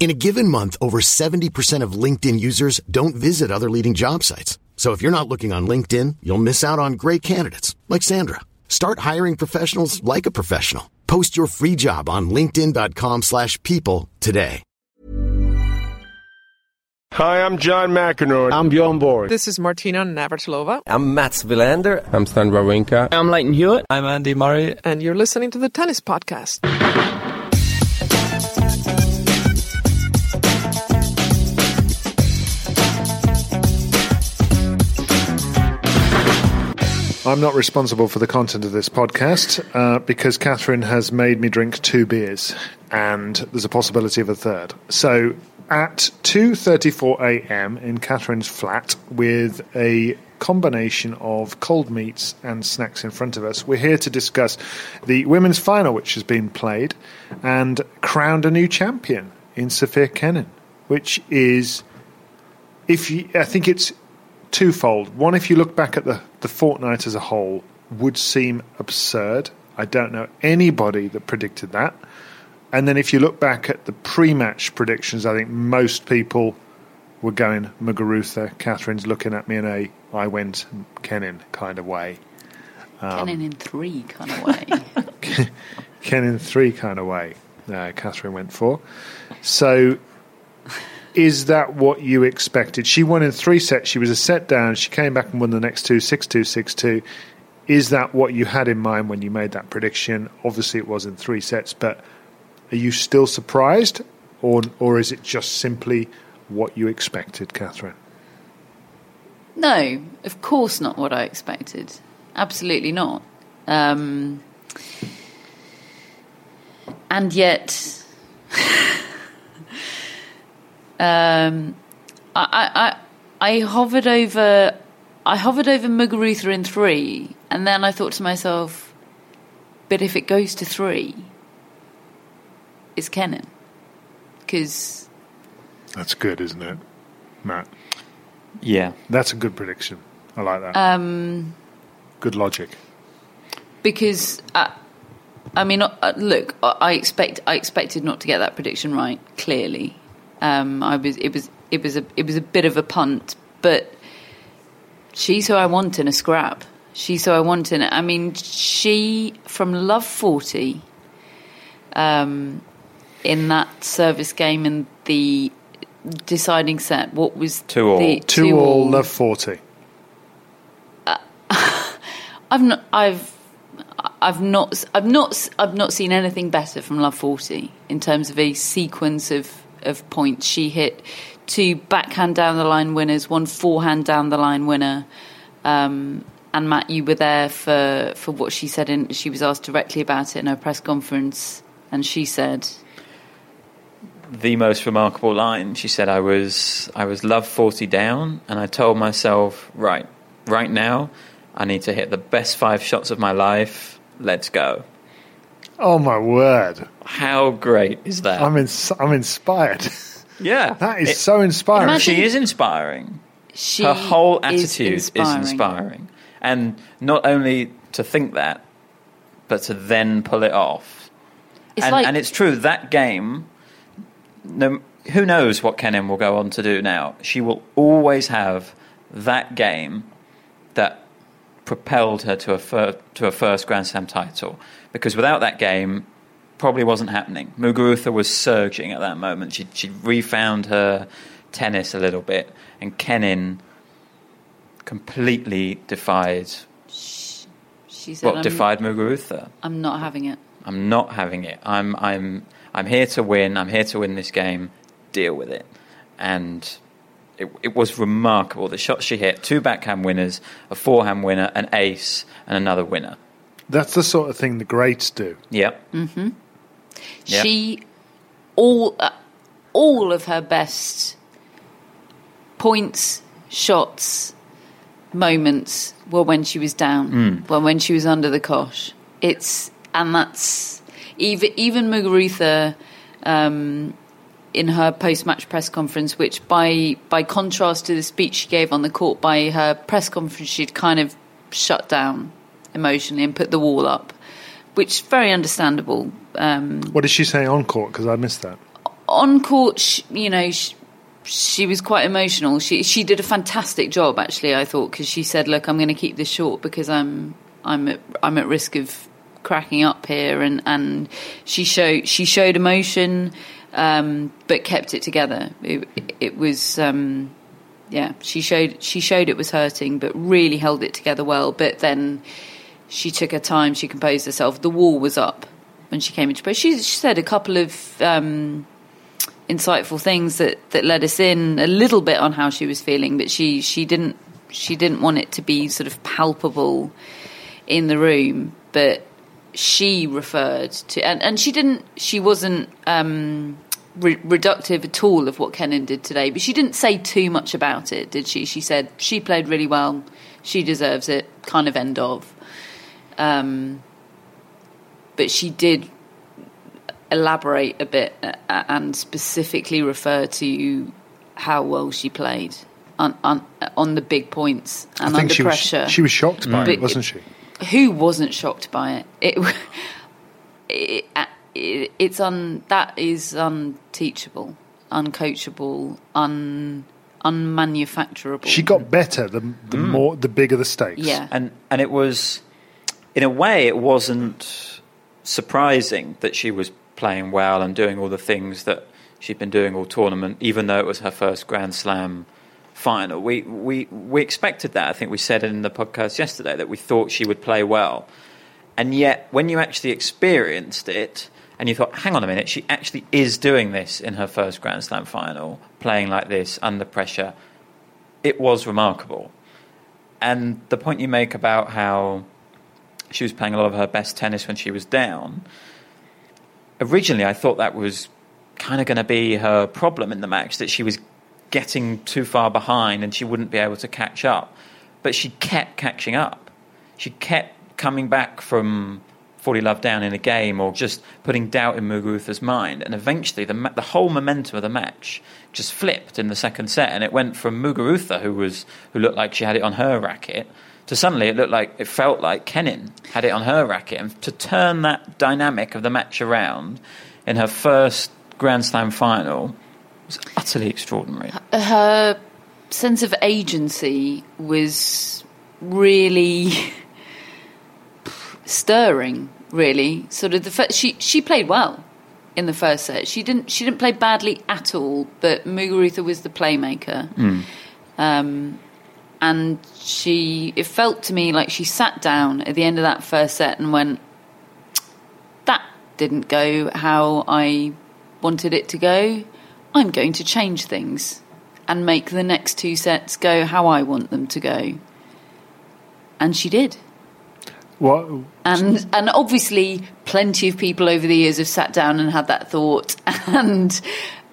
In a given month, over 70% of LinkedIn users don't visit other leading job sites. So if you're not looking on LinkedIn, you'll miss out on great candidates like Sandra. Start hiring professionals like a professional. Post your free job on linkedin.com/people slash people today. Hi, I'm John McEnroe. I'm Bjorn Borg. This is Martina Navratilova, I'm Mats Wilander. I'm Stan Wawrinka. I'm Lleyton Hewitt. I'm Andy Murray. and you're listening to the Tennis Podcast. I'm not responsible for the content of this podcast uh, because Catherine has made me drink two beers, and there's a possibility of a third. So at 2:34 a.m. in Catherine's flat, with a combination of cold meats and snacks in front of us, we're here to discuss the women's final, which has been played, and crowned a new champion in Sophia Kenin, which is, if you, I think it's twofold. One, if you look back at the, the fortnight as a whole, would seem absurd. I don't know anybody that predicted that. And then if you look back at the pre match predictions, I think most people were going Muguruza. Catherine's looking at me in a I went Kenin kind of way. Kenin in three kind of way. Kenin three kind of way. Uh, Catherine went for. So is that what you expected? She won in three sets. She was a set down. She came back and won the next two, 6 2, 6 2. Is that what you had in mind when you made that prediction? Obviously, it was in three sets, but are you still surprised, or, or is it just simply what you expected, Catherine? no, of course not what I expected. Absolutely not. Um, and yet, um, I, I, I hovered over, I hovered over Muguruza in three, and then I thought to myself, but if it goes to three, it's Kenin, because That's good, isn't it, Matt? Yeah. That's a good prediction. I like that. um, good logic. because uh, I mean, uh, look, I I expect I expected not to get that prediction right. Clearly, um, I was it was it was a it was a bit of a punt, but she's who I want in a scrap. She's who I want in it. I mean, she from love forty, um, in that service game in the deciding set. What was Two all. The, Two, all, love 40. I've not. I've. I've not. I've not. I've not seen anything better from Love Forty in terms of a sequence of of points. She hit two backhand down the line winners, one forehand down the line winner. Um, and Matt, you were there for for what she said. She was asked directly about it in her press conference, and she said, The most remarkable line. She said, "I was I was love forty down, and I told myself, right, right now, I need to hit the best five shots of my life. Let's go." Oh, my word. How great is that? I'm, ins- I'm inspired. yeah, that is It- so inspiring. Imagine- She is inspiring. "She Her whole attitude is inspiring. inspiring. and not only to think that, but to then pull it off. It's and, like and it's true that game. No, who knows what Kenin will go on to do now? She will always have that game that propelled her to a fir- to a first Grand Slam title. Because without that game, probably wasn't happening. Muguruza was surging at that moment. She she refound her tennis a little bit, and Kenin completely defied she said, what defied Muguruza. I'm not having it. I'm not having it. I'm I'm I'm here to win. I'm here to win this game. Deal with it. And it, it was remarkable. The shots she hit: two backhand winners, a forehand winner, an ace, and another winner. That's the sort of thing the greats do. Yeah. Mm-hmm. Yep. She all uh, all of her best points, shots, moments were when she was down, Mm. were when she was under the cosh. It's and that's even even Muguruza um, in her post match press conference, which by by contrast to the speech she gave on the court, by her press conference she'd kind of shut down emotionally and put the wall up, which is very understandable. Um, What did she say on court? Because I missed that. on court, sh you know, sh she was quite emotional. She she did a fantastic job, actually. I thought because she said, "Look, I'm going to keep this short because I'm I'm at, I'm at risk of cracking up here," and and she showed she showed emotion, um, but kept it together. It, it was. Um, yeah, she showed she showed it was hurting, but really held it together well. But then she took her time. She composed herself. The wall was up when she came into play. She, she said a couple of um, insightful things that, that led us in a little bit on how she was feeling, but she, she didn't she didn't want it to be sort of palpable in the room. But she referred to and, and she didn't she wasn't um, re- reductive at all of what Kenin did today, but she didn't say too much about it, did she? She said she played really well, she deserves it. Kind of end of. Um, but she did elaborate a bit uh, and specifically refer to how well she played on on, on the big points and I think under she pressure. was she was shocked by But it, wasn't she? Who wasn't shocked by it? It, it, it it's un that is unteachable, uncoachable, un unmanufacturable. She got better the the Mm. more the bigger the stakes. Yeah. and and it was in a way it wasn't surprising that she was playing well and doing all the things that she'd been doing all tournament even though it was her first grand slam final. We we we expected that. I think we said in the podcast yesterday that we thought she would play well. And yet when you actually experienced it and you thought hang on a minute she actually is doing this in her first grand slam final playing like this under pressure it was remarkable. And the point you make about how she was playing a lot of her best tennis when she was down, originally I thought that was kind of going to be her problem in the match, that she was getting too far behind and she wouldn't be able to catch up. But she kept catching up. She kept coming back from 40 love down in a game or just putting doubt in Muguruza's mind. And eventually the, the whole momentum of the match just flipped in the second set and it went from Muguruza, who, was, who looked like she had it on her racket, to suddenly it looked like it felt like Kenin had it on her racket, and to turn that dynamic of the match around in her first Grand Slam final was utterly extraordinary. her sense of agency was really stirring. Really, sort of the first, she she played well in the first set. She didn't she didn't play badly at all, but Muguruza was the playmaker. Um, and she it felt to me like she sat down at the end of that first set and went that didn't go how I wanted it to go. I'm going to change things and make the next two sets go how I want them to go. And she did. What? And and obviously, plenty of people over the years have sat down and had that thought. And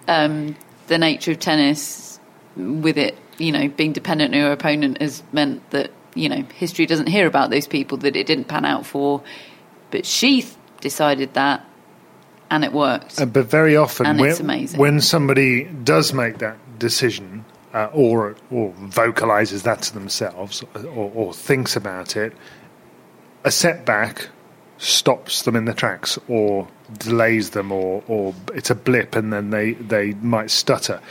um, the nature of tennis, with it, you know, being dependent on your opponent, has meant that you know history doesn't hear about those people that it didn't pan out for. But she th- decided that, and it worked. Uh, but very often, And when, it's amazing. when somebody does make that decision uh, or or vocalizes that to themselves or, or thinks about it, a setback stops them in the tracks or delays them or, or it's a blip and then they, they might stutter.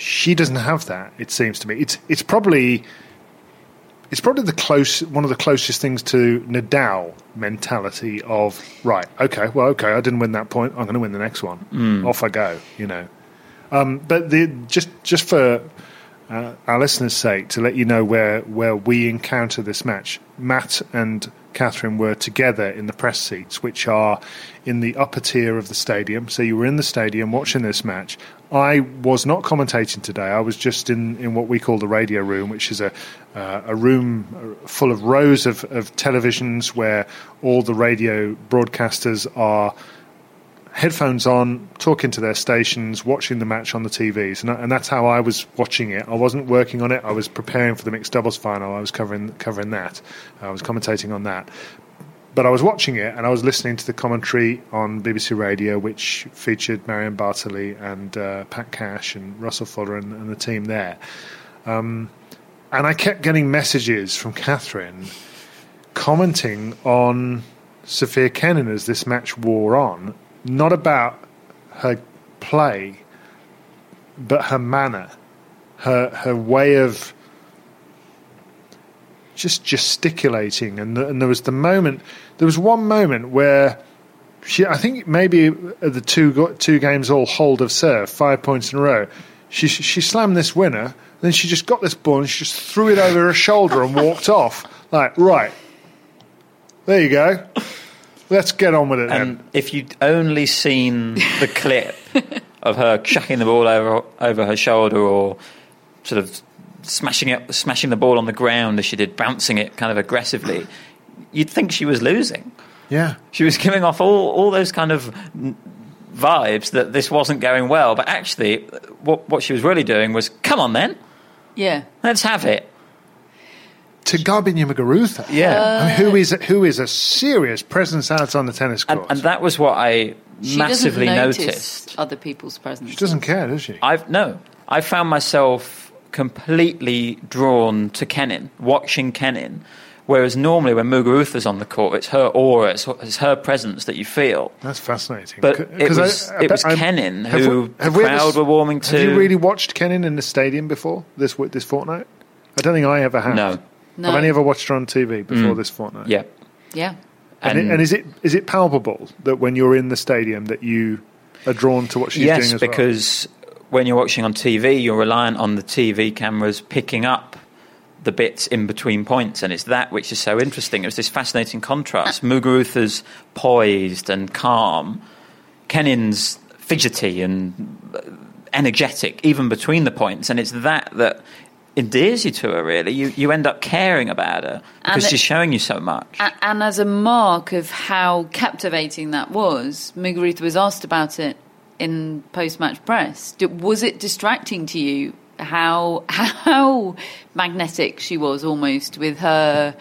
She doesn't have that, it seems to me. It's it's probably it's probably the close one of the closest things to Nadal mentality of right, okay, well, okay, I didn't win that point, I'm going to win the next one. Mm. Off I go, you know. Um, but the just just for uh, our listeners' sake, to let you know where where we encounter this match. Matt and Catherine were together in the press seats, which are in the upper tier of the stadium. So you were in the stadium watching this match. I was not commentating today. I was just in, in what we call the radio room, which is a uh, a room full of rows of, of televisions where all the radio broadcasters are headphones on, talking to their stations, watching the match on the TVs, and, and that's how I was watching it. I wasn't working on it. I was preparing for the mixed doubles final. I was covering covering that. I was commentating on that. But I was watching it and I was listening to the commentary on BBC Radio, which featured Marion Bartoli and uh, Pat Cash and Russell Fuller and, and the team there. Um, and I kept getting messages from Catherine commenting on Sophia Kenin as this match wore on, not about her play, but her manner, her her way of just gesticulating. And, and there was the moment, there was one moment where she, I think maybe the two two games all hold of serve, five points in a row. She she slammed this winner, then she just got this ball and she just threw it over her shoulder and walked off. Like right, there you go. Let's get on with it. And then. if you'd only seen the clip of her chucking the ball over over her shoulder or sort of smashing it, smashing the ball on the ground as she did, bouncing it kind of aggressively, you'd think she was losing. Yeah, she was giving off all all those kind of vibes that this wasn't going well. But actually, what what she was really doing was, come on then, Yeah. let's have it. To Garbiñe Muguruza, Yeah. Uh, I mean, who is who is a serious presence out on the tennis court. And, and that was what I She massively doesn't notice noticed. other people's presence. she doesn't care, does she? I've no. I found myself completely drawn to Kenin, watching Kenin. Whereas normally when Muguruza's on the court, it's her aura, it's, it's her presence that you feel. That's fascinating. But C- it 'cause I- I it was bet- I'm- Kenin have who we- have the we ever crowd s- were warming to. Have you really watched Kenin in the stadium before this this fortnight? I don't think I ever have. No. No. I've only ever watched her on TV before Mm. this fortnight. Yeah. Yeah. And, it- and is it is it palpable that when you're in the stadium that you are drawn to what she's yes, doing as well? because when you're watching on TV, you're reliant on the TV cameras picking up the bits in between points, and it's that which is so interesting. It was this fascinating contrast. Muguruza's poised and calm, Kenin's fidgety and uh, energetic, even between the points, and it's that that endears you to her. Really, you you end up caring about her because it- she's showing you so much. A- And as a mark of how captivating that was, Muguruza was asked about it in post-match press. Was it distracting to you how how magnetic she was almost with her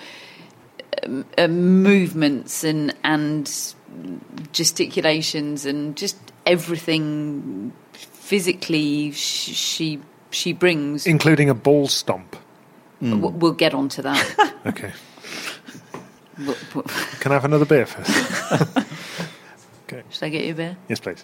um, uh, movements and and gesticulations and just everything physically sh- she she brings? including a ball stomp. W- We'll get on to that. Okay, W- w- can I have another beer first? okay. Should I get you a beer? yes, please.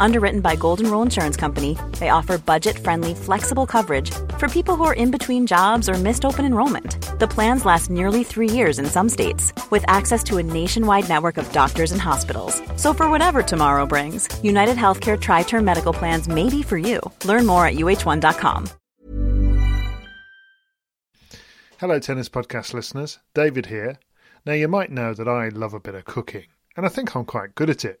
Underwritten by Golden Rule Insurance Company, they offer budget friendly, flexible coverage for people who are in between jobs or missed open enrollment. The plans last nearly three years in some states, with access to a nationwide network of doctors and hospitals. So for whatever tomorrow brings, United Healthcare Tri Term Medical Plans may be for you. Learn more at uh1.com. Hello, Tennis Podcast listeners. David here. Now, you might know that I love a bit of cooking, and I think I'm quite good at it.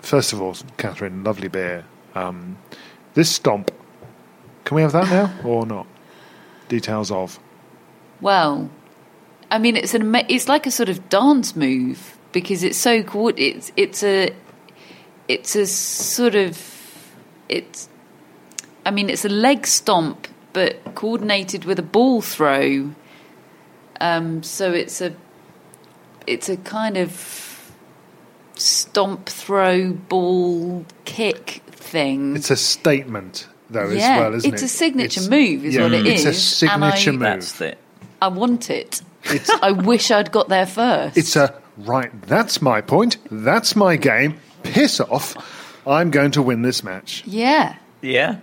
First of all, Catherine, lovely beer. Um, this stomp, can we have that now or not? Details of. Well, I mean, it's an it's like a sort of dance move because it's so co- it's it's a it's a sort of it's I mean, it's a leg stomp but coordinated with a ball throw. Um, so it's a it's a kind of stomp throw ball kick thing. It's a statement, though, yeah, as well, isn't it's it? a signature It's- move, is yeah, what it it's is. a and I- signature move. That's it. I want it. I wish I'd got there first. It's a right. That's my point. That's my game. Piss off. I'm going to win this match. yeah. Yeah.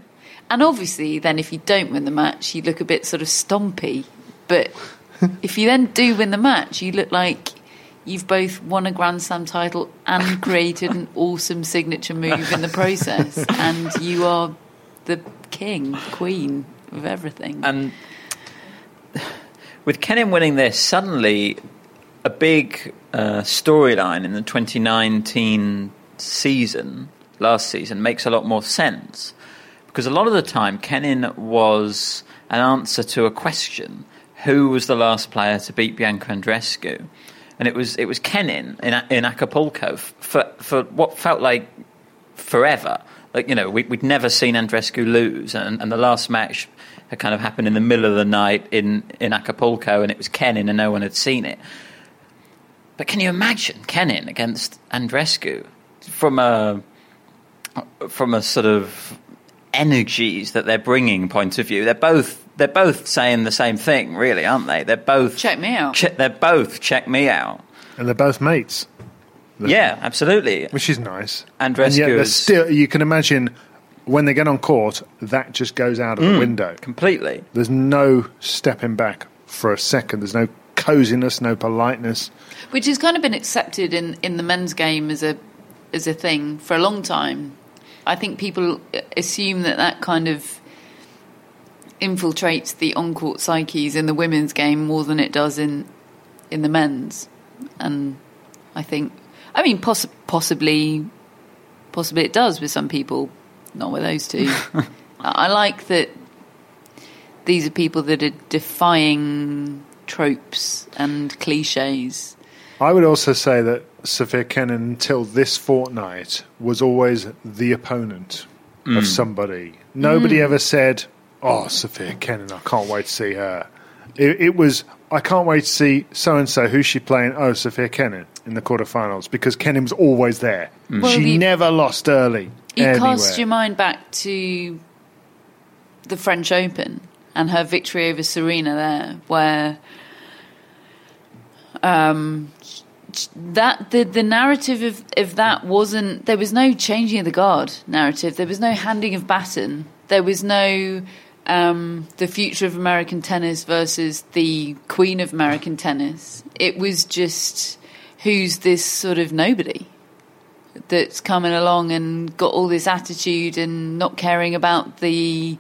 And obviously, then if you don't win the match, you look a bit sort of stompy. But if you then do win the match, you look like you've both won a Grand Slam title and created an awesome signature move in the process. And you are the king, queen of everything. And with Kenin winning this, suddenly a big uh, storyline in the 2019 season, last season, makes a lot more sense. Because a lot of the time, Kenin was an answer to a question who was the last player to beat Bianca Andreescu? And it was, it was Kenin in, in Acapulco for, for what felt like forever. Like you know, we, we'd never seen Andreescu lose, and, and the last match had kind of happened in the middle of the night in, in Acapulco, and it was Kenin, and no one had seen it. But can you imagine Kenin against Andreescu from a from a sort of energies that they're bringing point of view? They're both they're both saying the same thing, really, aren't they? They're both check me out. Che- they're both check me out. And they're both mates. Yeah, absolutely. Which is nice. And yet they're still, you can imagine when they get on court, that just goes out of the Mm, window. completely. There's no stepping back for a second. There's no coziness, no politeness. which has kind of been accepted in, in the men's game as a as a thing for a long time. I think people assume that that kind of infiltrates the on court psyches in the women's game more than it does in in the men's, and I think, I mean, poss- possibly, possibly it does with some people, not with those two. I I like that these are people that are defying tropes and cliches. I would also say that Sophia Kenin, until this fortnight, was always the opponent Mm. of somebody. Nobody Mm. ever said, "Oh, Sophia Kenin, I can't wait to see her." It, it was, "I can't wait to see so and so. Who's she playing?" Oh, Sophia Kenin in the quarterfinals because Kenin was always there. Well, she you- never lost early. You anywhere. cast your mind back to the French Open and her victory over Serena there, where um, that the the narrative of, of that wasn't there was no changing of the guard narrative. There was no handing of baton. There was no um, the future of American tennis versus the queen of American tennis. It was just who's this sort of nobody that's coming along and got all this attitude and not caring about the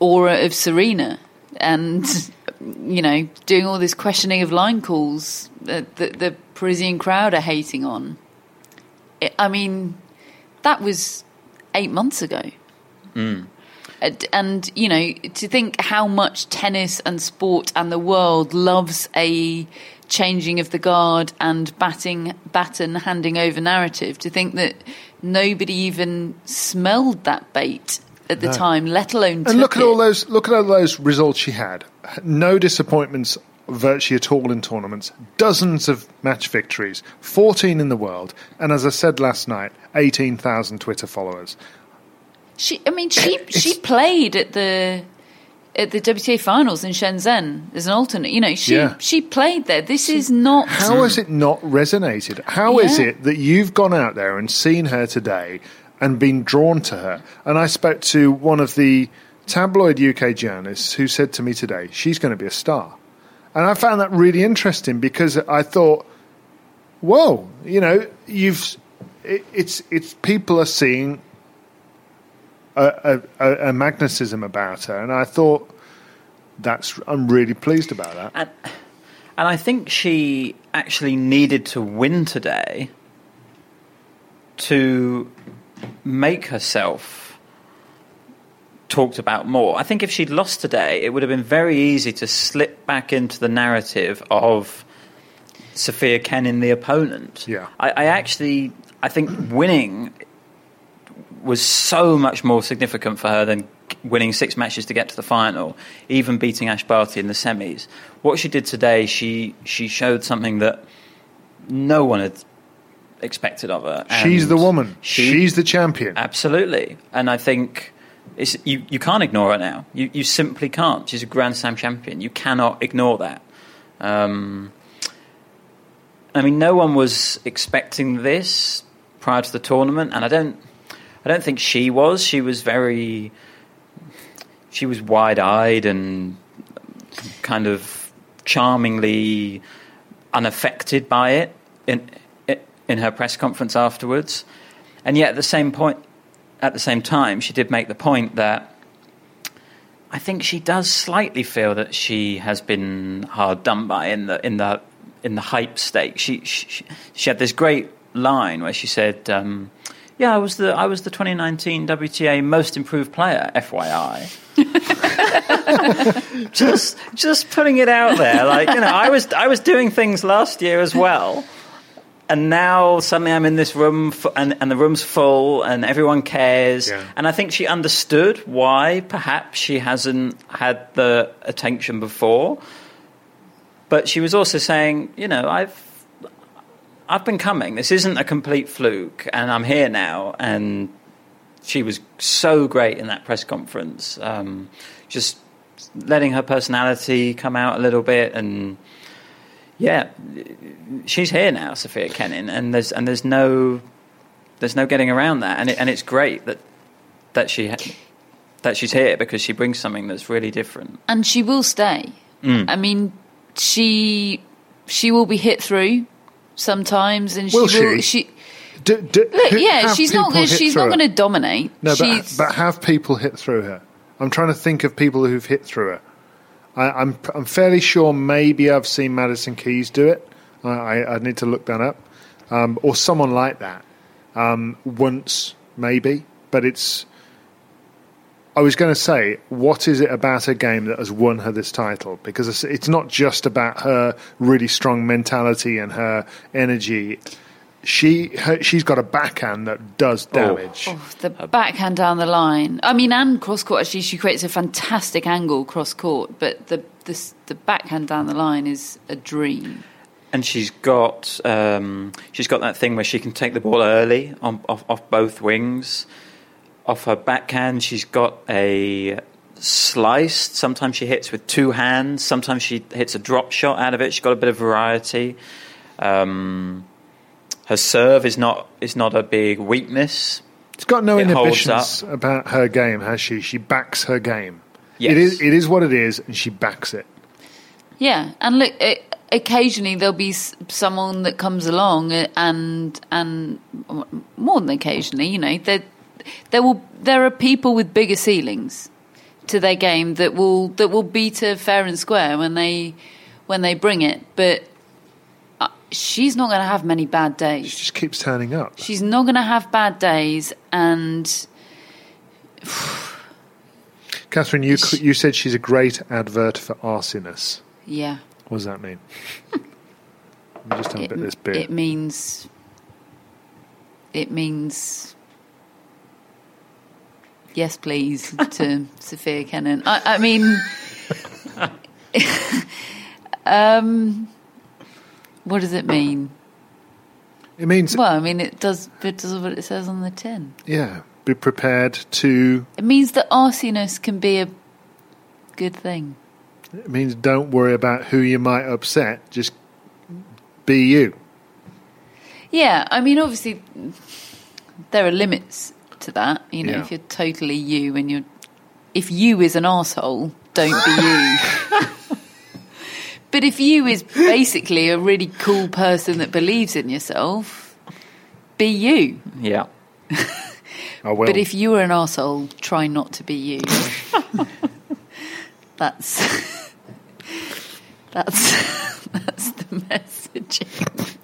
aura of Serena and you know doing all this questioning of line calls that the, the Parisian crowd are hating on. It, I mean, that was eight months ago. Mm. And, you know to think how much tennis and sport and the world loves a changing of the guard and batting baton handing over narrative to think that nobody even smelled that bait at the No. time let alone And look at it. all those look at all those results she had. No disappointments virtually at all in tournaments. Dozens of match victories, 14 in the world, and as I said last night, 18,000 Twitter followers. She, I mean, she she played at the at the WTA finals in Shenzhen as an alternate. You know, she Yeah. she played there. This is not. How has it not resonated? How is Yeah. it that you've gone out there and seen her today and been drawn to her? And I spoke to one of the tabloid UK journalists who said to me today, she's going to be a star. And I found that really interesting because I thought, whoa, you know, you've it, it's it's people are seeing a, a, a, magnetism about her, and I thought that's I'm really pleased about that. And, and I think she actually needed to win today to make herself talked about more. I think if she'd lost today, it would have been very easy to slip back into the narrative of Sophia Kenin, the opponent. Yeah. I, I actually, I think winning was so much more significant for her than winning six matches to get to the final, even beating Ash Barty in the semis. What she did today, she she showed something that no one had expected of her. She's the woman. she- She's the champion. Absolutely, and I think it's, you you can't ignore her now. You you simply can't. She's a Grand Slam champion. You cannot ignore that. Um, I mean, no one was expecting this prior to the tournament, and I don't I don't think she was. She was very she was wide eyed and kind of charmingly unaffected by it in in her press conference afterwards. And yet, at the same point, at the same time, she did make the point that I think she does slightly feel that she has been hard done by in the in the in the hype stake. She she, she had this great line where she said. Um, yeah, I was the I was the 2019 WTA Most Improved Player, FYI. just just putting it out there, like you know, I was I was doing things last year as well, and now suddenly I'm in this room f- and and the room's full and everyone cares, Yeah. and I think she understood why perhaps she hasn't had the attention before, but she was also saying, you know, I've I've been coming. This isn't a complete fluke, and I'm here now. And she was so great in that press conference, um, just letting her personality come out a little bit, and yeah, she's here now, Sophia Kenin, and there's and there's no there's no getting around that, and it, and it's great that that she ha- that she's here because she brings something that's really different. and she will stay. Mm. I mean, she she will be hit through sometimes, and Will she will. she? She, D- d- look, yeah, she's not. She's not going to dominate. No, but, but have people hit through her? I'm trying to think of people who've hit through her. I, I'm I'm fairly sure maybe I've seen Madison Keys do it. I, I, I need to look that up, um, or someone like that um, once maybe. But it's. I was going to say, what is it about a game that has won her this title? Because it's, it's not just about her really strong mentality and her energy. She her, she's got a backhand that does damage. Oh, the backhand down the line. I mean, and cross court. Actually, she creates a fantastic angle cross court, but the the, the backhand down the line is a dream. and she's got um, she's got that thing where she can take the ball early on, off, off both wings. Off her backhand, she's got a sliced. Sometimes she hits with two hands. Sometimes she hits a drop shot out of it. She's got a bit of variety. Um, her serve is not is not a big weakness. It's got no It inhibitions about her game, has she? She backs her game. Yes. It is it is what it is, and she backs it. Yeah, and look, eh, occasionally there'll be someone that comes along eh, and and more than occasionally, you know, there there will there are people with bigger ceilings to their game that will that will beat her fair and square when they when they bring it, but uh, she's not going to have many bad days. She just keeps turning up. She's not going to have bad days, and Catherine, you you said she's a great advert for arsiness. yeah, What does that mean? Let me just have a bit of this beer. it means it means yes, please to Sophia Kenin. I, I mean, um, what does it mean? It means Well, I mean, it does. It does what it says on the tin. yeah. be prepared to. It means that arsiness can be a good thing. It means don't worry about who you might upset. Just be you. Yeah, I mean, obviously, there are limits to that. You know, Yeah. if you're totally you and you're, if you is an asshole, don't be you. but if you is basically a really cool person that believes in yourself, be you. Yeah. I will. But if you are an asshole, try not to be you. that's that's that's the messaging.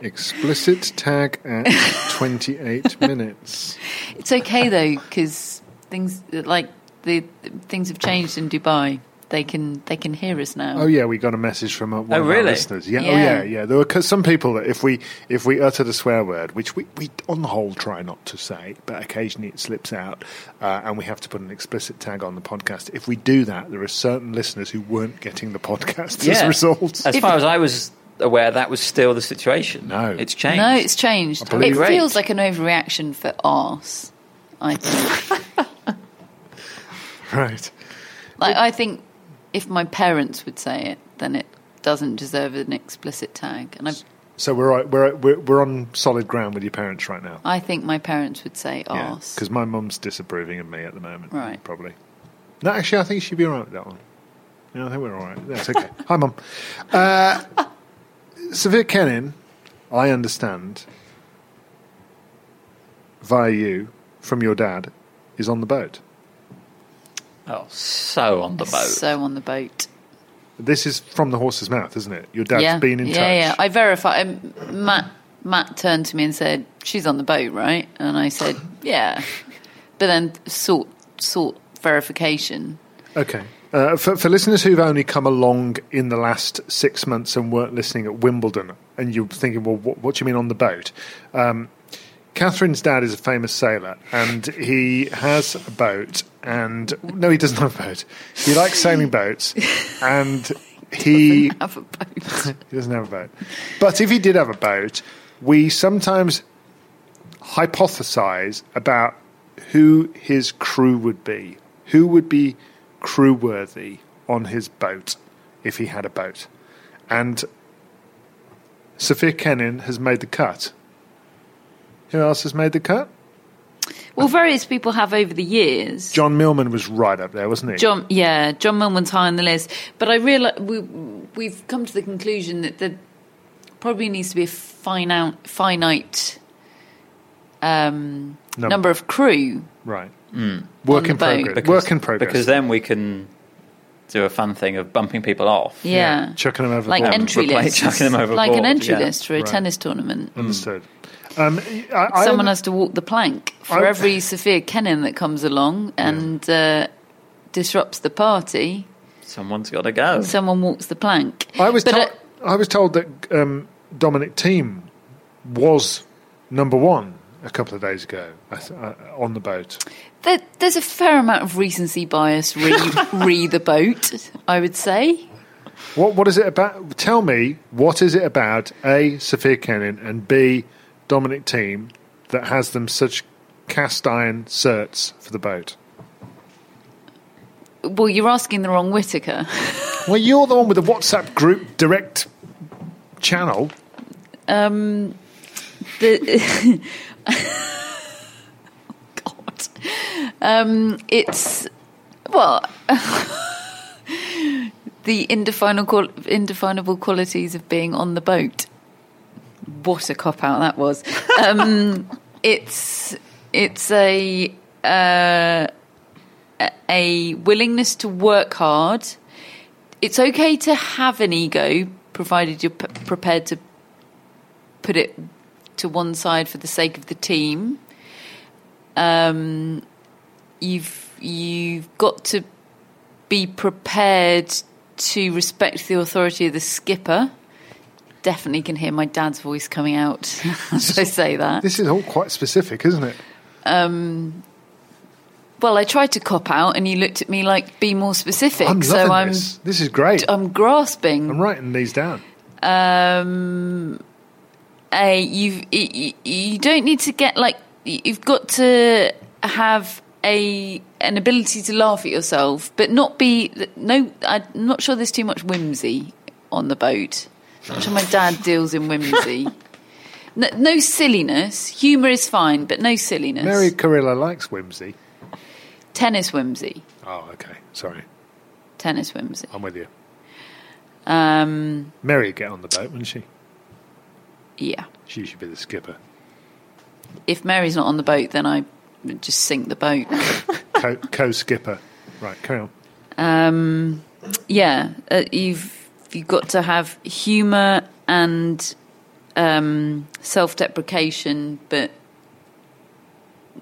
Explicit tag at 28 minutes. It's okay though because things like the things have changed in Dubai. They can they can hear us now. Oh yeah, we got a message from uh, one Oh, of our listeners. Yeah, oh Yeah. yeah, yeah. There were some people that if we if we uttered a swear word, which we, we on the whole try not to say, but occasionally it slips out, uh, and we have to put an explicit tag on the podcast. If we do that, there are certain listeners who weren't getting the podcast as Yeah. a result. As far as I was aware, that was still the situation. No. It's changed. No, it's changed. It it. feels like an overreaction for arse. I think. right. like I think if my parents would say it, then it doesn't deserve an explicit tag. And I So we're right- we're we're we're on solid ground with your parents right now. I think my parents would say Yeah, arse. because my mum's disapproving of me at the moment. Right. Probably. No, actually, I think she'd be all right with that one. Yeah, I think we're all right. That's okay. Hi, mum. Uh, Sophia Kenin, I understand, via you, from your dad, is on the boat. Oh, so on the boat. So on the boat. This is from the horse's mouth, isn't it? Your dad's yeah, been in yeah, touch. yeah. I verified. Um, Matt Matt turned to me and said, "She's on the boat, right?" And I said, "Yeah," but then sought sought verification. Okay. Uh, for, for listeners who've only come along in the last six months and weren't listening at Wimbledon, and you're thinking, well, what, what do you mean on the boat? Um, Catherine's dad is a famous sailor, and he has a boat. And no, he doesn't have a boat. He likes sailing boats, and he doesn't Have a boat. he doesn't have a boat. But if he did have a boat, we sometimes hypothesize about who his crew would be. Who would be crew worthy on his boat if he had a boat? And Sophia Kenin has made the cut. Who else has made the cut? well, various people have over the years. John Millman was right up there, wasn't he? John, yeah, John Millman's high on the list, but I realize we we've come to the conclusion that there probably needs to be a finite finite um, number of crew. Right. On Work the in boat. progress. Because- Work in progress. Because then we can do a fun thing of bumping people off. Yeah, chucking them over like the entry Replace- lists, chucking them over like an entry yeah. list for a Right. tennis tournament. Understood. Um, I, I, Someone has to walk the plank for I- every Sophia Kenin that comes along and uh, disrupts the party. Someone's got to go. Someone walks the plank. I was But, told. uh, I was told that um, Dominic Thiem was number one a couple of days ago uh, on the boat. There, there's a fair amount of recency bias re, re the boat, I would say. What what is it about? Tell me what is it about a Sophia Kenin and b Dominic Thiem that has them such cast iron certs for the boat? Well, you're asking the wrong Whitaker. Well, you're the one with the WhatsApp group direct channel. Um, the God, um, it's well, the indefinable indefinable qualities of being on the boat. What a cop out that was. Um, it's it's a uh, a- willingness to work hard. It's okay to have an ego, provided you're p- prepared to put it to one side for the sake of the team. Um, you've you've got to be prepared to respect the authority of the skipper. Definitely can hear my dad's voice coming out as I say that. This is all quite specific, isn't it? Um, well, I tried to cop out, and you looked at me like, "Be more specific." I'm so I'm this. This is great. I'm grasping. I'm writing these down. um, a you've you, you don't need to get like you've got to have a an ability to laugh at yourself, but not be no. I'm not sure there's too much whimsy on the boat. I'm not sure my dad deals in whimsy. No, no silliness. Humour is fine, but no silliness. Mary Carillo likes whimsy. Tennis whimsy. Oh, okay. Sorry. Tennis whimsy. I'm with you. Um, Mary would get on the boat, wouldn't she? Yeah. She should be the skipper. If Mary's not on the boat, then I would just sink the boat. Co- co-skipper. Right, carry on. Um, yeah, uh, you've you've got to have humour and um, self-deprecation, but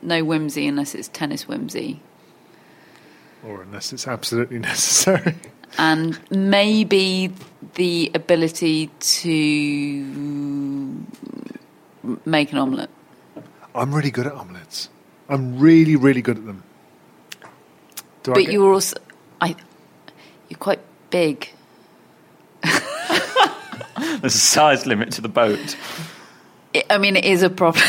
no whimsy unless it's tennis whimsy, Or unless it's absolutely necessary. and maybe the ability to make an omelette. I'm really good at omelettes. I'm really, really good at them. Do I but get- you're also, I, you're quite big. There's a size limit to the boat. It, I mean, it is a problem.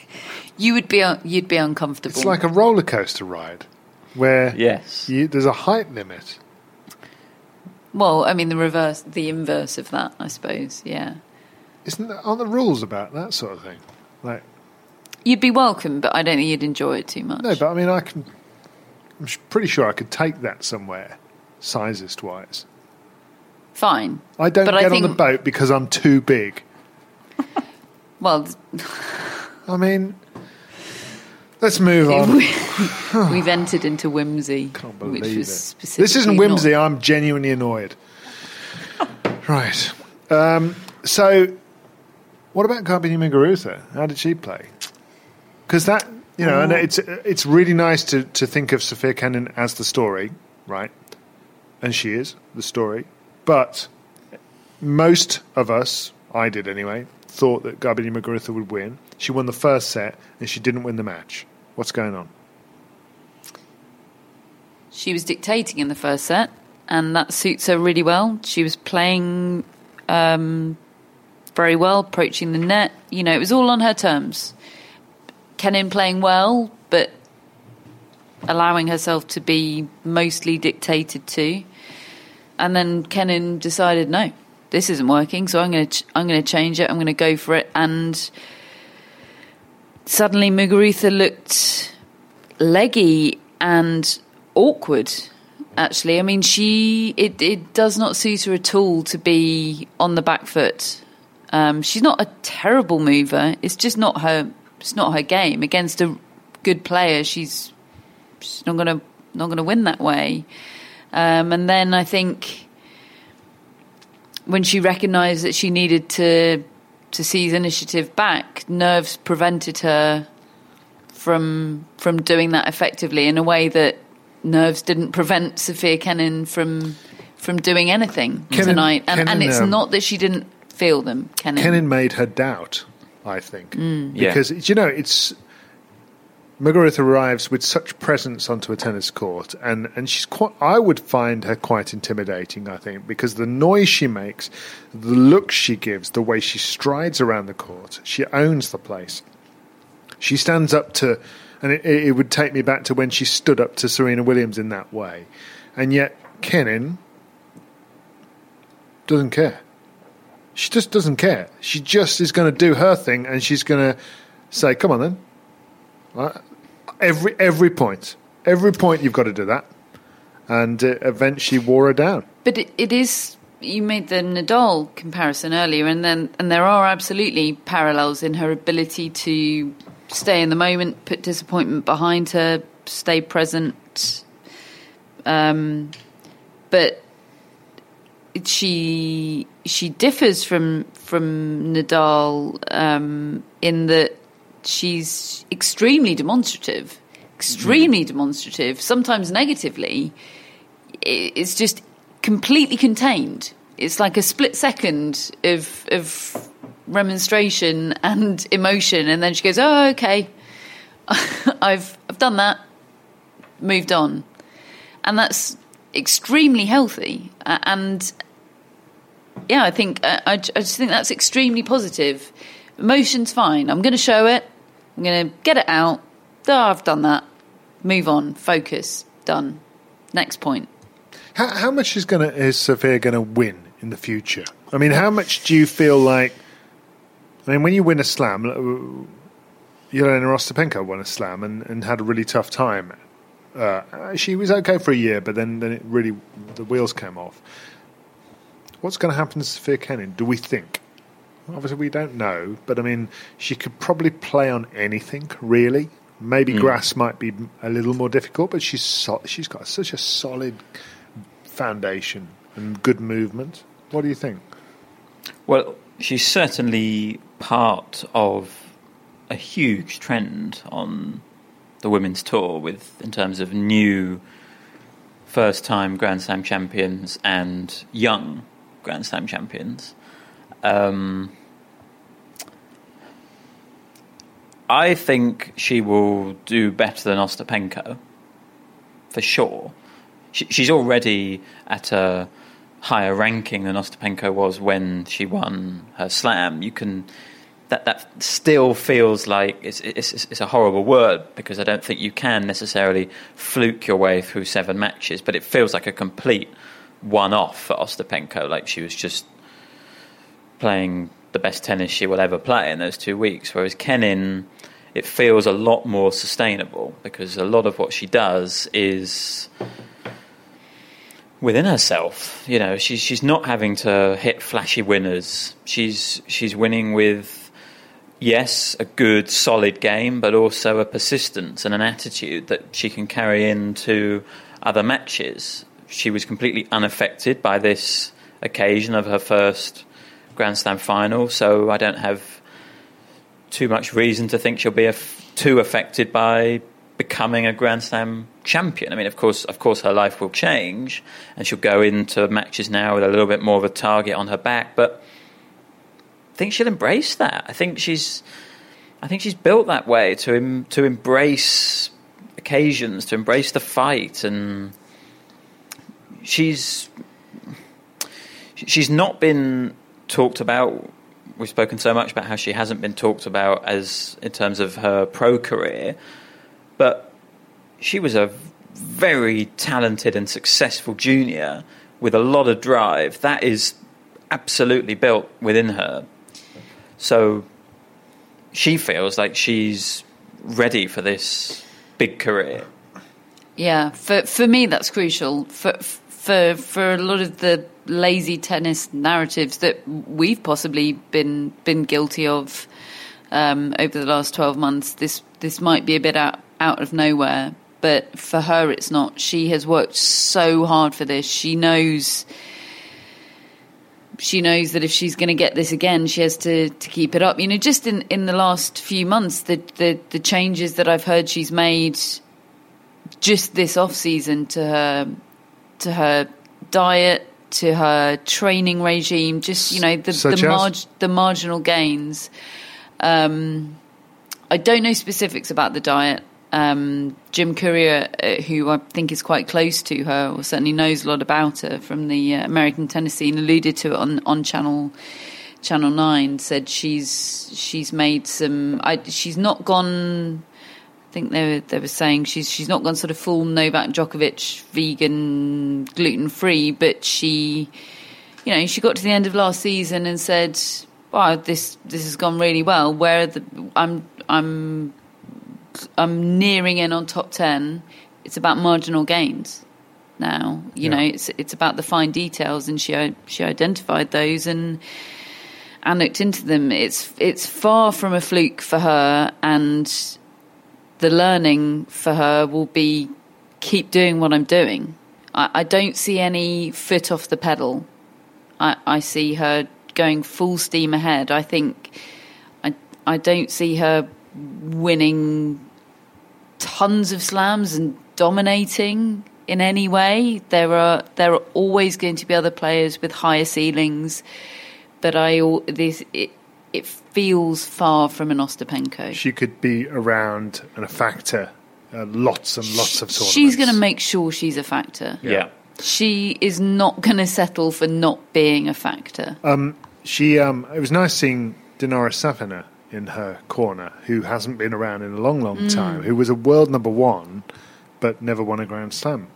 you would be you'd be uncomfortable. It's like a roller coaster ride where Yes. you, there's a height limit. well, I mean, the reverse, the inverse of that, I suppose. Yeah, Isn't there, aren't the rules about that sort of thing? Like, you'd be welcome, but I don't think you'd enjoy it too much. no, but I mean, I can. I'm sh- pretty sure I could take that somewhere, sizest wise. Fine. I don't But get I on the think- boat because I'm too big. Well, I mean, let's move on. we've entered into whimsy, Can't which believe was it. specifically This isn't whimsy. I'm genuinely annoyed. right. Um, so, what about Garbiñe Muguruza? How did she play? Because that, you know, and it's it's really nice to, to think of Sofia Kenin as the story, right? And she is the story. But most of us, I did anyway, thought that Garbiñe Muguruza would win. She won the first set and she didn't win the match. What's going on? She was dictating in the first set, and that suits her really well. She was playing um, very well, approaching the net. You know, it was all on her terms. Kenin playing well, but allowing herself to be mostly dictated to. And then Kenin decided, no, this isn't working, so I'm going to ch- I'm going to change it. I'm going to go for it. And suddenly Muguruza looked leggy and awkward. Actually, I mean, she it it does not suit her at all to be on the back foot. Um, she's not a terrible mover. It's just not her. It's not her game against a good player. She's she's not gonna not gonna win that way. Um, and then I think when she recognised that she needed to to seize initiative back, nerves prevented her from from doing that effectively in a way that nerves didn't prevent Sofia Kenin from from doing anything Kenin- tonight. And, and it's um, not that she didn't feel them. Kenin. Kenin made her doubt, I think. Mm. Yeah. Because, you know, it's. Muguruza arrives with such presence onto a tennis court, and, and she's quite. I would find her quite intimidating. I think because the noise she makes, the look she gives, the way she strides around the court, she owns the place. She stands up to, and it, it would take me back to when she stood up to Serena Williams in that way, and yet Kenin doesn't care. She just doesn't care. She just is going to do her thing, and she's going to say, "Come on, then." Every every point, every point, you've got to do that, and uh, eventually wore her down. But it, it is. You made the Nadal comparison earlier, and then and there are absolutely parallels in her ability to stay in the moment, put disappointment behind her, stay present. Um, but she she differs from from Nadal um, in that she's extremely demonstrative, extremely demonstrative. Sometimes negatively, it's just completely contained. It's like a split second of of remonstration and emotion, and then she goes, "Oh, okay, I've I've done that, moved on," and that's extremely healthy. And yeah, I think I just think that's extremely positive. Emotion's fine. I'm going to show it. I'm going to get it out. Oh, I've done that. Move on. Focus. Done. Next point. How, how much is going to is Sofia going to win in the future? I mean, how much do you feel like? I mean, when you win a slam, uh, Jelena Ostapenko won a slam and, and had a really tough time. Uh, she was okay for a year, but then, then it really the wheels came off. What's going to happen to Sofia Kenin? Do we think? Obviously, we don't know, but I mean, she could probably play on anything, really. Maybe Mm. grass might be a little more difficult, but she's so, she's got such a solid foundation and good movement. What do you think? Well, she's certainly part of a huge trend on the women's tour with in terms of new first time Grand Slam champions and young Grand Slam champions. Um, I think she will do better than Ostapenko, for sure. She, she's already at a higher ranking than Ostapenko was when she won her slam. You can that that still feels like it's, it's it's a horrible word because I don't think you can necessarily fluke your way through seven matches, but it feels like a complete one-off for Ostapenko. Like she was just playing the best tennis she will ever play in those two weeks. Whereas Kenin, it feels a lot more sustainable because a lot of what she does is within herself. You know, she's she's not having to hit flashy winners. She's she's winning with yes, a good solid game, but also a persistence and an attitude that she can carry into other matches. She was completely unaffected by this occasion of her first Grand Slam final, so I don't have too much reason to think she'll be aff- too affected by becoming a Grand Slam champion. I mean, of course, of course, her life will change, and she'll go into matches now with a little bit more of a target on her back. But I think she'll embrace that. I think she's, I think she's built that way to em- to embrace occasions, to embrace the fight, and she's she's not been talked about. We've spoken so much about how she hasn't been talked about as in terms of her pro career, but she was a very talented and successful junior with a lot of drive. That is absolutely built within her. So she feels like she's ready for this big career. Yeah, for for me that's crucial. For for for for a lot of the lazy tennis narratives that we've possibly been been guilty of um, over the last twelve months, this this might be a bit out out of nowhere. But for her, it's not. She has worked so hard for this. She knows. She knows that if she's going to get this again, she has to, to keep it up. You know, just in, in the last few months, the, the the changes that I've heard she's made just this off season to her to her diet to her training regime just you know the the, marg- the marginal gains. Um, I don't know specifics about the diet. Um, Jim Courier uh, who I think is quite close to her or certainly knows a lot about her from the uh, American tennis scene alluded to it on on channel Channel Nine said she's she's made some I, she's not gone think they were, they were saying she's she's not gone sort of full Novak Djokovic vegan gluten free, but she, you know, she got to the end of last season and said, "Wow, this this has gone really well. Where are the I'm I'm I'm nearing in on top ten. It's about marginal gains now. You Yeah. know, it's it's about the fine details, and she she identified those and." And looked into them. It's it's far from a fluke for her, and the learning for her will be keep doing what I'm doing. I, I don't see any foot off the pedal. I, I see her going full steam ahead. I think I I don't see her winning tons of slams and dominating in any way. There are there are always going to be other players with higher ceilings, but I this it it feels far from an Ostapenko. She could be around and a factor, uh, lots and lots of tournaments. She's going to make sure she's a factor. Yeah. She is not going to settle for not being a factor. Um, she. Um, it was nice seeing Dinara Safina in her corner, who hasn't been around in a long, long Mm. time, who was a world number one but never won a Grand Slam,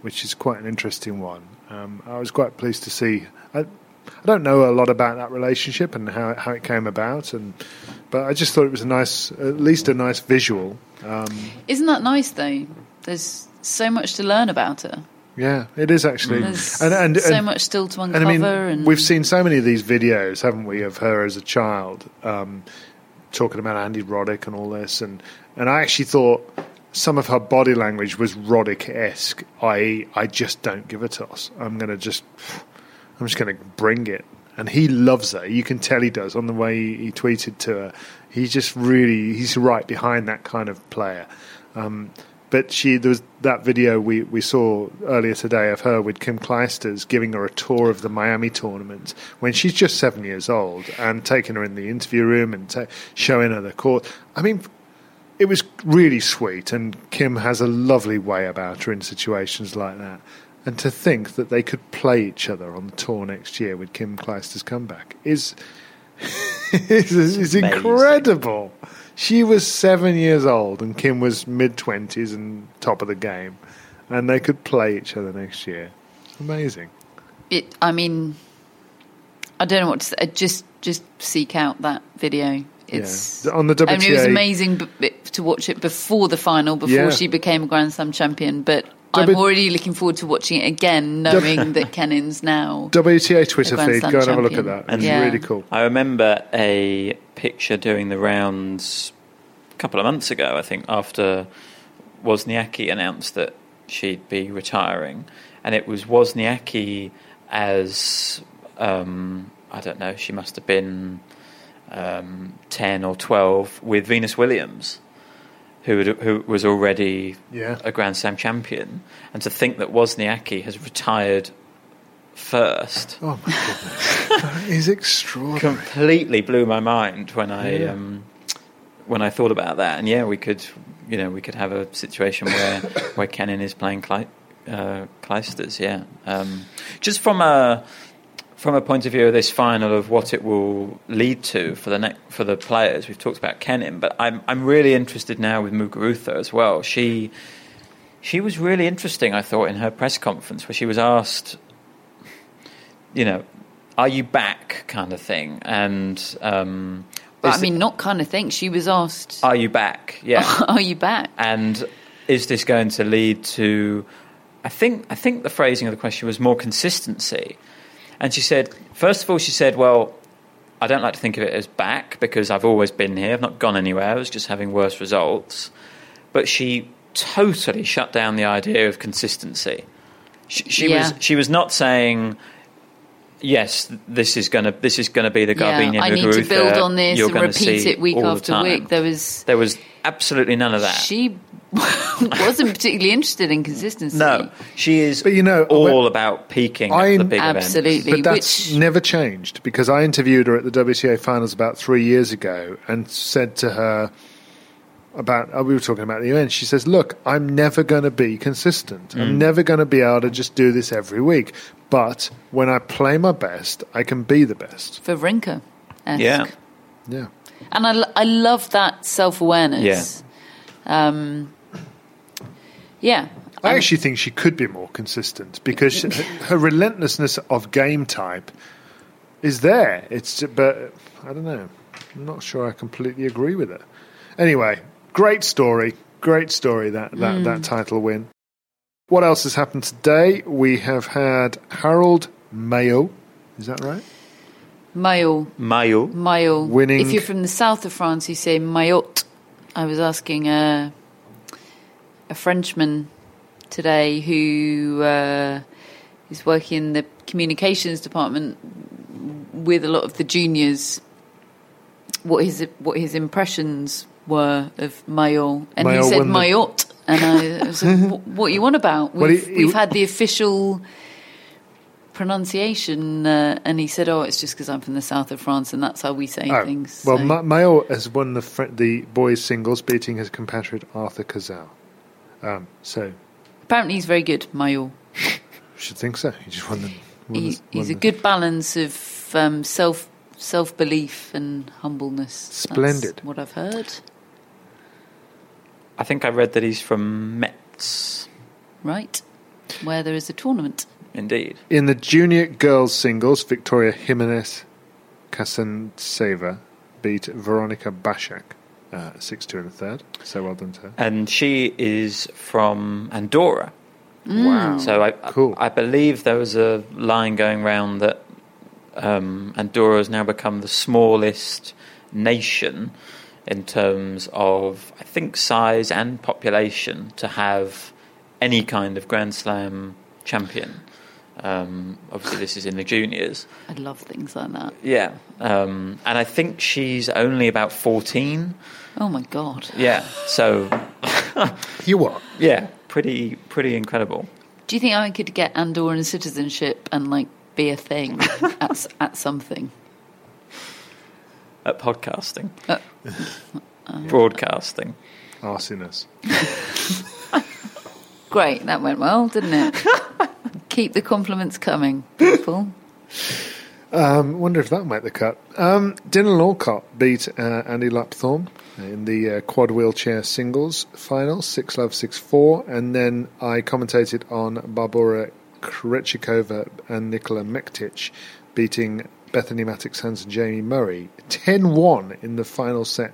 which is quite an interesting one. Um, I was quite pleased to see. I, I don't know a lot about that relationship and how how it came about, and but I just thought it was a nice, at least a nice visual. Um, Isn't that nice though? There's so much to learn about her. yeah, it is actually, There's and and, so and- much still to and uncover. I mean, and we've seen so many of these videos, haven't we, of her as a child, um, talking about Andy Roddick and all this, and and I actually thought some of her body language was Roddick-esque, i.e., I just don't give a toss. I'm going to just, I'm just going to bring it. And he loves her. You can tell he does on the way he, tweeted to her. He's just really, he's right behind that kind of player. Um, but she, there was that video we, we saw earlier today of her with Kim Clijsters giving her a tour of the Miami tournament when she's just seven years old and taking her in the interview room and ta- showing her the court. I mean, it was really sweet, and Kim has a lovely way about her in situations like that. And to think that they could play each other on the tour next year with Kim Clijsters' comeback is is, is amazing. incredible. She was seven years old, and Kim was mid twenties and top of the game, and they could play each other next year. Amazing. it. I mean, I don't know what to say. Just just seek out that video. It's Yeah. On the I mean, it was amazing b- b- to watch it before the final, before Yeah. she became a Grand Slam champion. But I'm W- already looking forward to watching it again, knowing that Kenin's now. WTA Twitter feed. Go and have a look at champion. that. It's Yeah. really cool. I remember a picture doing the rounds a couple of months ago, I think, after Wozniacki announced that she'd be retiring. And it was Wozniacki as, um, I don't know, she must have been um, 10 or 12 with Venus Williams. Who, had, who was already Yeah. a Grand Slam champion, and to think that Wozniacki has retired first Oh my goodness, that is extraordinary. completely blew my mind when I Yeah. um, when I thought about that. And yeah, we could, you know, we could have a situation where where Kenin is playing Cle- uh, Clijsters. Yeah, um, just from a from a point of view of this final of what it will lead to for the ne- for the players. We've talked about Kenin, but I'm I'm really interested now with Muguruza as well. She. She was really interesting, I thought, in her press conference, where she was asked you know, are you back kind of thing? And um, But I mean, not kind of thing. She was asked, are you back? Yeah. "Are you back?" and is this going to lead to? I think I think the phrasing of the question was more consistency. And she said, first of all, she said, well. I don't like to think of it as back because I've always been here. I've not gone anywhere. I was just having worse results. But she totally shut down the idea of consistency. She, she Yeah. was she was not saying, "Yes, this is gonna this is gonna be the Yeah, Garbiñe I need to build on this you're and repeat it week after week. There was There was absolutely none of that. she wasn't particularly interested in consistency. no, she is But you know, all when- about peaking I- at the big events. Absolutely. But that's which never changed because I interviewed her at the WTA finals about three years ago and said to her about uh, we were talking about the event. She says, "Look, I'm never going to be consistent. Mm. I'm never going to be able to just do this every week. But when I play my best, I can be the best. for Rinka. Yeah, Yeah, And I, I love that self awareness. Yeah. Um, yeah. I I'm- actually think she could be more consistent because she, her relentlessness of game type is there. It's but I don't know. I'm not sure I completely agree with it. Anyway, great story, great story that that, that hmm. title win. What else has happened today? We have had Harold Mayot. Is that right? Mayot. Mayot. Mayot. Winning- If you're from the south of France, you say Mayotte. I was asking a, a Frenchman today who uh, is working in the communications department with a lot of the juniors what his what his impressions were of Mayot, and he said Mayotte, and I was like, "What- "What you want about? We've, Well, he- he- we've had the official pronunciation, uh, and he said, "Oh, it's just because I'm from the south of France, and that's how we say Oh, things." well, so- Mayot has won the the boys singles, beating his compatriot Arthur Cazaux. Um, so apparently, he's very good, Mayot. should think so. He just won the. Won He, the- he's won a the- good balance of um, self self belief and humbleness. That's Splendid. what I've heard. I think I read that he's from Metz. Right. Where there is a tournament. Indeed. In the junior girls singles, Victoria Jimenez Kasintseva beat Weronika Baszak uh, 6 2 in the third. So well done to her. And she is from Andorra. Wow. So I, Cool. I believe there was a line going round that um, Andorra has now become the smallest nation in terms of, I think, size and population to have any kind of Grand Slam champion. Um, obviously, this is in the juniors. I love things like that. Yeah. Um, and I think she's only about 14. Oh my god. Yeah. So, You were. yeah, pretty, pretty incredible. Do you think I could get Andorran citizenship and like be a thing at at something? At podcasting, Uh, broadcasting. Arsiness. great, that went well, didn't it? Keep the compliments coming, people. Um, wonder if that'll make the cut. Um, Dylan Alcott beat uh, Andy Lapthorne in the uh, quad wheelchair singles final, 6 love 6 4. And then I commentated on Barbara Krejcikova and Nikola Mektic beating Bethanie Mattek-Sands and Jamie Murray 10 1 in the final set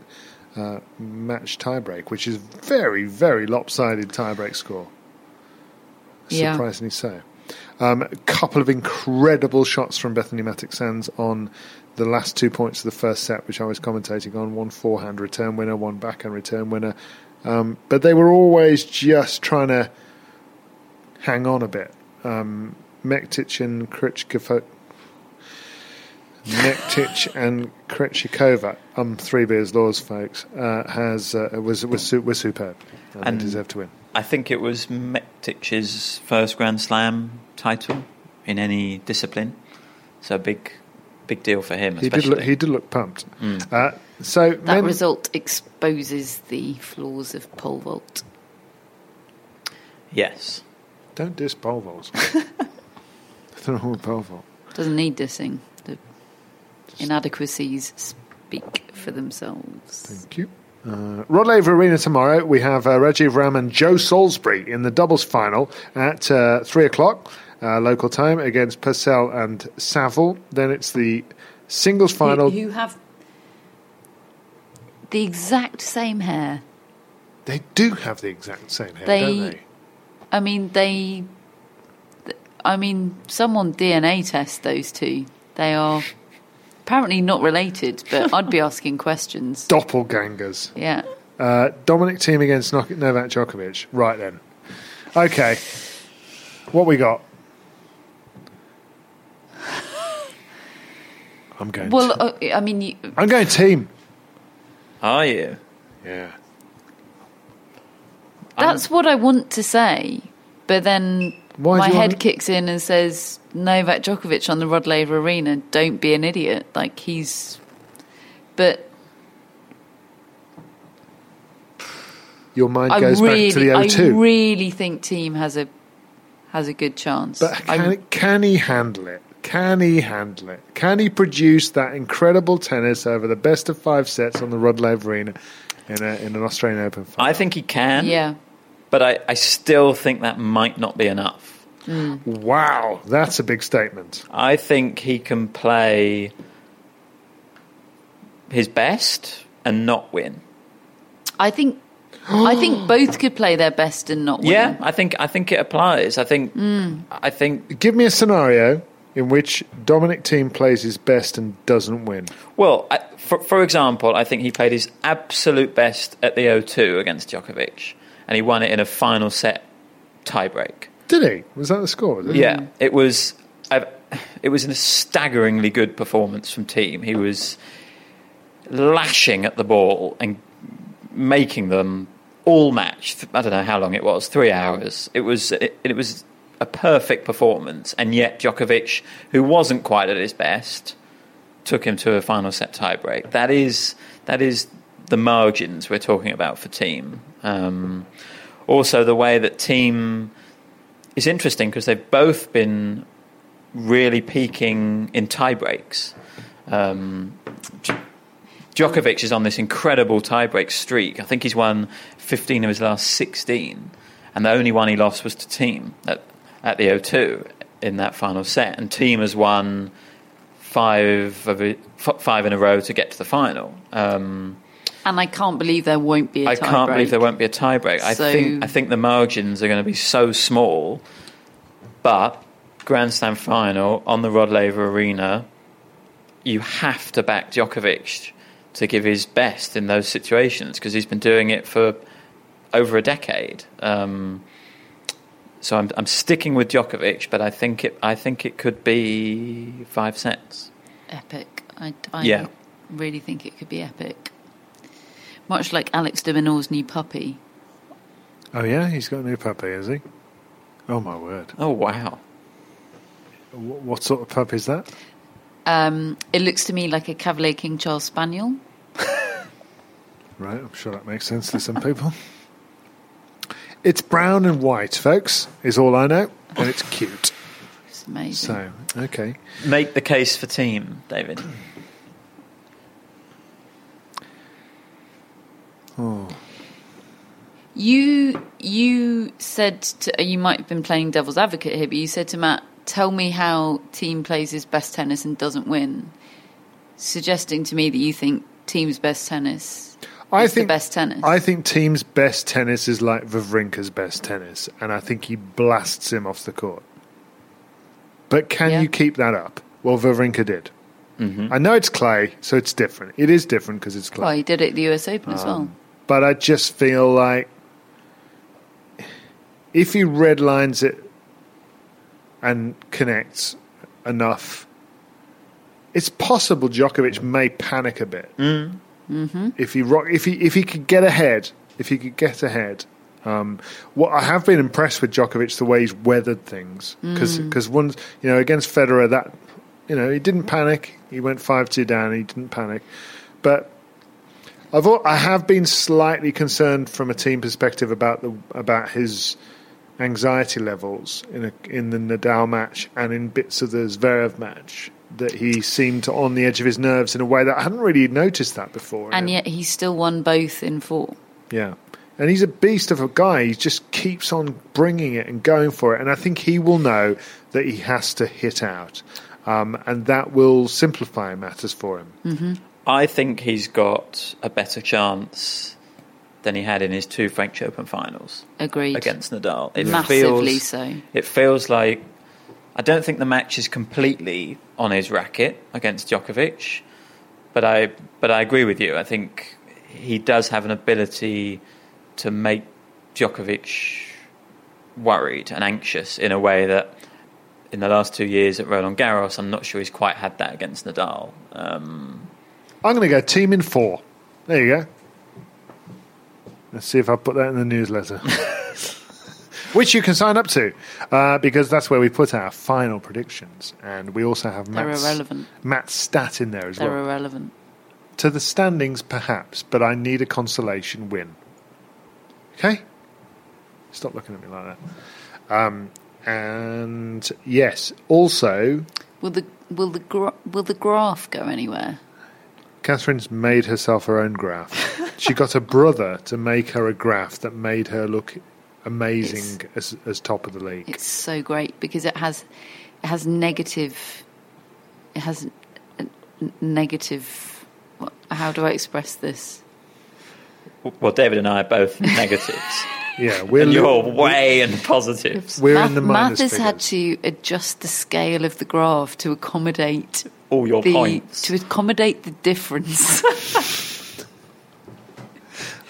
uh, match tiebreak, which is very, very lopsided tiebreak score. Yeah. Surprisingly so. Um, a couple of incredible shots from Bethanie Mattek-Sands on the last two points of the first set, which I was commentating on. One forehand return winner, one backhand return winner. Um, but they were always just trying to hang on a bit. Um, Mektic and Krejcikova. Mektic and Krejcikova, um, three beers laws, folks, uh, has uh, was was was superb and, And- they deserve to win. I think it was Mektic's first Grand Slam title in any discipline. So big, big deal for him, He did look, he did look pumped. Mm. Uh, so That men- result exposes the flaws of pole vault. yes. Don't diss pole vaults. Nothing wrong with pole vault. Doesn't need dissing. The inadequacies speak for themselves. Thank you. Uh, Rod Laver Arena tomorrow. We have uh, Rajiv Ram and Joe Salisbury in the doubles final at uh, three o'clock uh, local time against Purcell and Saville. Then it's the singles final. Who, who have the exact same hair. They do have the exact same hair, They- don't they? I mean, they. I mean, someone DNA test those two. They are apparently not related, but I'd be asking questions. Doppelgangers. Yeah. Uh, Dominic Thiem against Novak Djokovic. Right then. Okay. What we got? I'm going. Well, t- uh, I mean, you, I'm going Thiem. Are you? Yeah. that's what I want to say, but then Why my head want- kicks in and says Novak Djokovic on the Rod Laver Arena. Don't be an idiot. Like he's, but Your mind I goes really, back to the I O2. I really think Thiem has a has a good chance. but I- can, can he handle it? Can he handle it? Can he produce that incredible tennis over the best of five sets on the Rod Laver Arena in, a, in an Australian Open final? I think he can. yeah. But I, I still think that might not be enough. Mm. Wow, that's a big statement. I think he can play his best and not win. I think I think both could play their best and not win. Yeah, I think I think it applies. I think mm. I think Give me a scenario in which Dominic Thiem plays his best and doesn't win. well, I, for for example, I think he played his absolute best at the O2 against Djokovic, and he won it in a final set tiebreak. Did he? Was that the score? Yeah, it was. i it was a staggeringly good performance from Thiem. He was lashing at the ball and making them all match. I don't know how long it was, three hours. It was. It, it was a perfect performance, and yet Djokovic, who wasn't quite at his best, took him to a final set tiebreak. That is that is the margins we're talking about for Thiem. Um, also, the way that Thiem is interesting because they've both been really peaking in tiebreaks. Um, Djokovic is on this incredible tiebreak streak. I think he's won 15 of his last 16. and the only one he lost was to Thiem at, at the O2 in that final set. And Thiem has won five f- five in a row to get to the final. Um, And I can't believe there won't be a I can't break. believe there won't be a tiebreak. I think I think the margins are going to be so small, but Grand Slam final on the Rod Laver Arena, you have to back Djokovic to give his best in those situations because he's been doing it for over a decade. Um, so I'm, I'm sticking with Djokovic, but I think it I think it could be five sets. Epic. I, I Yeah. really think it could be epic. Much like Alex de Minaur's new puppy. Oh yeah, he's got a new puppy, has he? Oh my word! Oh wow! Wh- What sort of puppy is that? Um, it looks to me like a Cavalier King Charles Spaniel. Right, I'm sure that makes sense to some people. It's brown and white, folks. Is all I know, and it's cute. It's amazing. So okay, Make the case for Thiem, David. oh, You you said to, you might have been playing devil's advocate here, but you said to Matt, "Tell me how Thiem plays his best tennis and doesn't win," suggesting to me that you think Thiem's best tennis I think the best tennis. I think Thiem's best tennis is like Wawrinka's best tennis, and I think he blasts him off the court. But can Yeah. you keep that up? Well, Wawrinka did. Mm-hmm. I know it's clay, so it's different. It is different because it's clay. well, he did it at the US Open as well. Um, But I just feel like if he redlines it and connects enough, it's possible Djokovic may panic a bit. Mm-hmm. If he rock, if he if he could get ahead, if he could get ahead. Um, what I have been impressed with Djokovic the way he's weathered things because Mm. once you know against Federer that you know he didn't panic he went five two down he didn't panic but I've I have been slightly concerned from a Thiem perspective about the about his anxiety levels in a, in the Nadal match and in bits of the Zverev match that he seemed to on the edge of his nerves in a way that I hadn't really noticed that before. And yet he still won both in four. Yeah. And he's a beast of a guy. He just keeps on bringing it and going for it. And I think he will know that he has to hit out. Um, and that will simplify matters for him. Mm-hmm. I think he's got a better chance than he had in his two French Open finals Agreed. against Nadal. It Massively feels, so. It feels like I don't think the match is completely on his racket against Djokovic, but I but I agree with you. I think he does have an ability to make Djokovic worried and anxious in a way that in the last two years at Roland Garros, I'm not sure he's quite had that against Nadal. Um, I'm going to go Thiem in four. There you go. Let's see if I put that in the newsletter. Which you can sign up to, uh, because that's where we put our final predictions. And we also have They're Matt's, irrelevant. Matt's stat in there as They're well. irrelevant. To the standings, perhaps, but I need a consolation win. Okay? Stop looking at me like that. Um, and yes, also, Will the will the gra- will the graph go anywhere? Catherine's made herself her own graph. she got a brother to make her a graph that made her look amazing as, as top of the league. It's so great because it has it has negative it has negative how do I express this? well, David and I are both negatives. Yeah, we're and li- you're way in positives. We're Math, in the Math minus has figures. had to adjust the scale of the graph to accommodate All your the points. to accommodate the difference.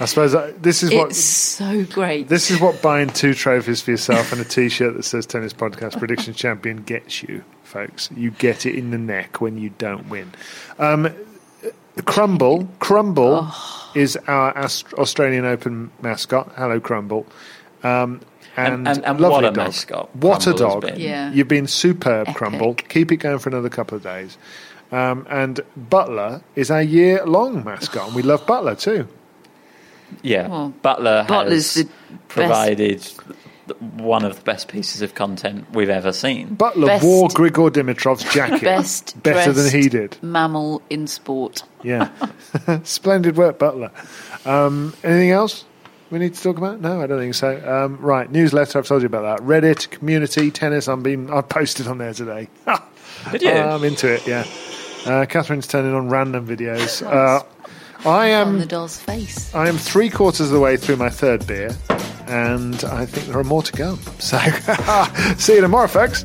I suppose uh, this is what it's so great. this is what buying two trophies for yourself and a T-shirt that says "Tennis Podcast Prediction Champion" gets you, folks. You get it in the neck when you don't win. Um, Crumble, Crumble Oh. is our Ast- Australian Open mascot. Hello, Crumble. Um, and, And- and- and lovely what a dog. mascot What a Crumble has dog! been. Yeah. You've been superb, Epic. Crumble. Keep it going for another couple of days. Um, and Butler is our year-long mascot, and we love Butler too. Yeah, Well, Butler Butler's has the provided one of the best pieces of content we've ever seen. Butler Best- wore Grigor Dimitrov's jacket Best better than he did. mammal in sport. Yeah, splendid work, Butler. Um, anything else? we need to talk about? No, I don't think so. Um, right, newsletter. I've told you about that. Reddit community tennis. I'm being. I posted on there today. Did you? I'm into it. Yeah. Uh, Catherine's turning on random videos. Uh, I on am. the doll's face. I am three quarters of the way through my third beer, and I think there are more to go. So, see you tomorrow, folks.